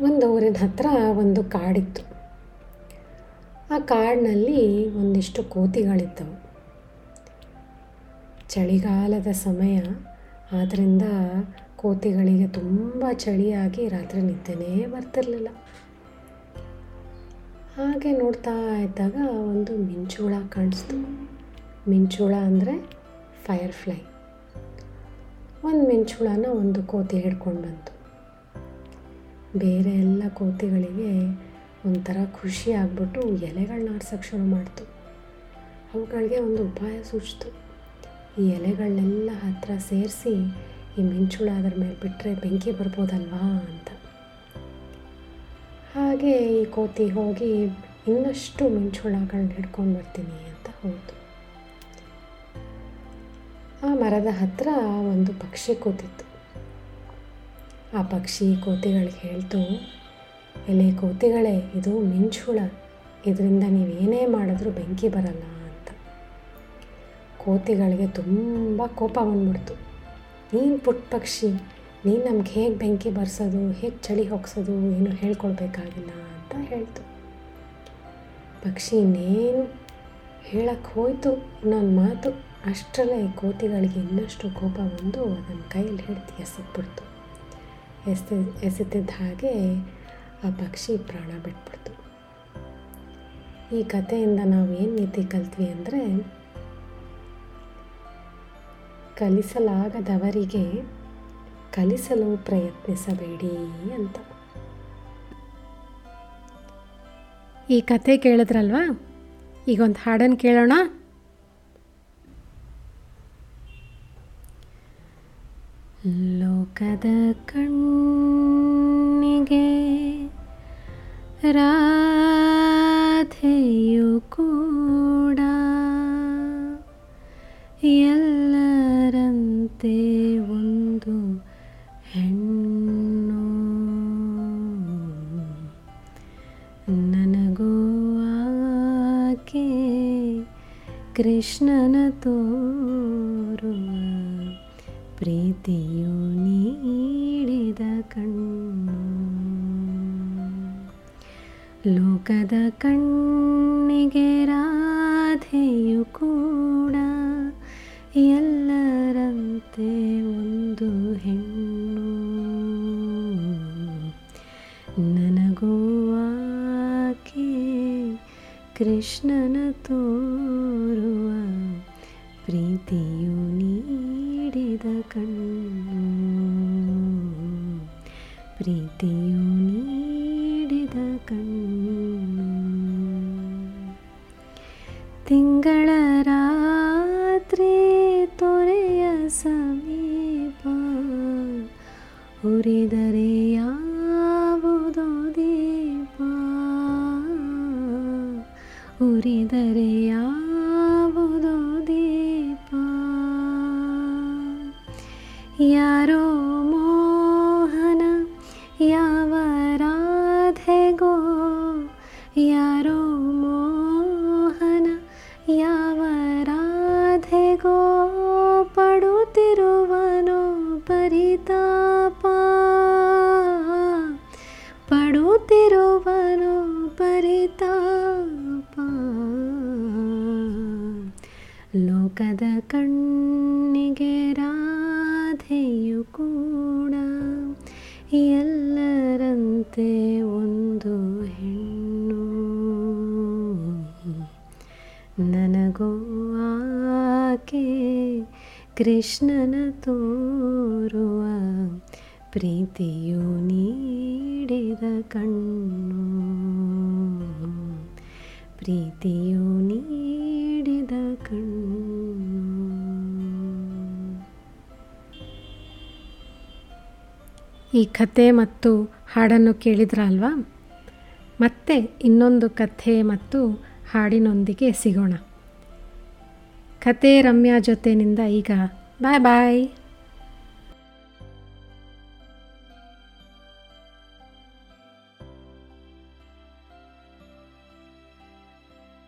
ಮರದ ಹತ್ರ ಒಂದು ಕಾಡಿತ್ತು. ಆ ಕಾಡಿನಲ್ಲಿ ಒಂದಿಷ್ಟು ಕೋತಿಗಳಿದ್ದವು. ಚಳಿಗಾಲದ ಸಮಯ ಆದ್ದರಿಂದ ಕೋತಿಗಳಿಗೆ ತುಂಬ ಚಳಿಯಾಗಿ ರಾತ್ರಿ ನಿದ್ದೆನೇ ಬರ್ತಿರಲಿಲ್ಲ. ಹಾಗೆ ನೋಡ್ತಾ ಇದ್ದಾಗ ಒಂದು ಮಿಂಚೋಳ ಕಾಣಿಸ್ತು. ಮಿಂಚೋಳ ಅಂದರೆ ಫೈರ್ ಫ್ಲೈ ಒಂದು ಮಿಂಚೋಳನ ಒಂದು ಕೋತಿ ಹಿಡ್ಕೊಂಡು ಬಂತು. ಬೇರೆ ಎಲ್ಲ ಕೋತಿಗಳಿಗೆ ಒಂಥರ ಖುಷಿ ಆಗ್ಬಿಟ್ಟು ಎಲೆಗಳನ್ನ ಆಡ್ಸೋಕ್ಕೆ ಶುರು ಮಾಡ್ತು. ಅವುಗಳಿಗೆ ಒಂದು ಉಪಾಯ ಸೂಚಿತು. ಈ ಎಲೆಗಳನ್ನೆಲ್ಲ ಹತ್ತಿರ ಸೇರಿಸಿ ಈ ಮಿಂಚುಳ ಅದರ ಮೇಲೆ ಬಿಟ್ಟರೆ ಬೆಂಕಿ ಬರ್ಬೋದಲ್ವಾ ಅಂತ. ಹಾಗೆ ಈ ಕೋತಿ ಹೋಗಿ ಇನ್ನಷ್ಟು ಮಿಂಚುಳಗಳನ್ನ ಹಿಡ್ಕೊಂಡು ಬರ್ತೀನಿ ಅಂತ ಹೋಯಿತು ಆ ಮರದ ಹತ್ತಿರ ಒಂದು ಪಕ್ಷಿ ಕೂತಿತ್ತು. ಆ ಪಕ್ಷಿ ಕೋತಿಗಳಿಗೆ ಹೇಳ್ತು, ಎಲೆ ಕೋತಿಗಳೇ, ಇದು ಮಿಂಚುಳ ಇದರಿಂದ ನೀವೇನೇ ಮಾಡಿದ್ರೂ ಬೆಂಕಿ ಬರಲ್ಲ ಅಂತ. ಕೋತಿಗಳಿಗೆ ತುಂಬ ಕೋಪ ಬಂದ್ಬಿಡ್ತು. ನೀನು ಪುಟ್ಟ ಪಕ್ಷಿ, ನೀನು ನಮ್ಗೆ ಹೇಗೆ ಬೆಂಕಿ ಬರ್ಸೋದು, ಹೇಗೆ ಚಳಿ ಹೋಗ್ಸೋದು, ಏನು ಹೇಳ್ಕೊಳ್ಬೇಕಾಗಿಲ್ಲ ಅಂತ ಹೇಳ್ತು. ಪಕ್ಷಿ ಇನ್ನೇನು ಹೇಳಕ್ಕೆ ಹೋಯ್ತು, ಇನ್ನೊಂದು ಮಾತು. ಅಷ್ಟರಲ್ಲೇ ಕೋತಿಗಳಿಗೆ ಇನ್ನಷ್ಟು ಕೋಪ ಬಂದು ಅದನ್ನು ಕೈಯಲ್ಲಿ ಹಿಡಿದು ಎಸೆದ್ಬಿಡ್ತು. ಎಸೆ ಎಸೆತಿದ್ದ ಹಾಗೆ ಆ ಪಕ್ಷಿ ಪ್ರಾಣ ಬಿಟ್ಬಿಡ್ತು. ಈ ಕಥೆಯಿಂದ ನಾವು ಏನು ನೀತಿ ಕಲ್ತ್ವಿ ಅಂದರೆ, ಕಲಿಸಲಾಗದವರಿಗೆ ಕಲಿಸಲು ಪ್ರಯತ್ನಿಸಬೇಡಿ ಅಂತ. ಈ ಕತೆ ಕೇಳಿದ್ರಲ್ವಾ? ಈಗೊಂದು ಹಾಡನ್ನು ಕೇಳೋಣ. ಲೋಕದ ಕಣ್ಣಿಗೆ ರಾಧೆಯು ಕೂಡ ಎಲ್ಲರಂತೆ ಒಂದು ಹೆಣ್ಣು. ನನಗೂ ಆಕೆ ಕೃಷ್ಣನ ತೋರುವ ಪ್ರೀತಿಯು ನೀಡಿದ ಕಣ್ಣು. ಲೋಕದ ಕಣ್ಣಿಗೆ ರಾಧೆಯು ಕೂಡ ಎಲ್ಲರಂತೆ ಒಂದು ಹೆಣ್ಣು. ನನಗೋವಾಕೆ ಕೃಷ್ಣನ ತೋರುವ ಪ್ರೀತಿಯು ನೀಡಿದ ಕಣ್ಣು ಪ್ರೀತಿಯು ನೀಡಿದ ಕಣ್ಣು ತಿಂಗಳ ರಾತ್ರಿ ತೊರೆಯ ಸಮೀಪ ಉರಿದರೆ ಯಾವುದೋ ದೀಪ ಉರಿದರೆ ಯಾವುದೋ यारो मोहन यावराधे गो। यारो मोहन यावराधे राधे गो। पडु तिरुवनो परितापा। पडुतिरुनो परिताप। लोकेरा ಆಕೆ ಕೃಷ್ಣನ ತೋರುವ ಪ್ರೀತಿಯು ನೀಡಿದ ಕಣ್ಣು. ಪ್ರೀತಿಯು ನೀಡಿದ ಕಣ್ಣು. ಈ ಕತೆ ಮತ್ತು ಹಾಡನ್ನು ಕೇಳಿದ್ರಲ್ವಾ? ಮತ್ತೆ ಇನ್ನೊಂದು ಕಥೆ ಮತ್ತು ಹಾಡಿನೊಂದಿಗೆ ಸಿಗೋಣ. ಕತೆ ರಮ್ಯಾ ಜೊತೆನಿಂದ ಈಗ. ಬಾಯ್ ಬಾಯ್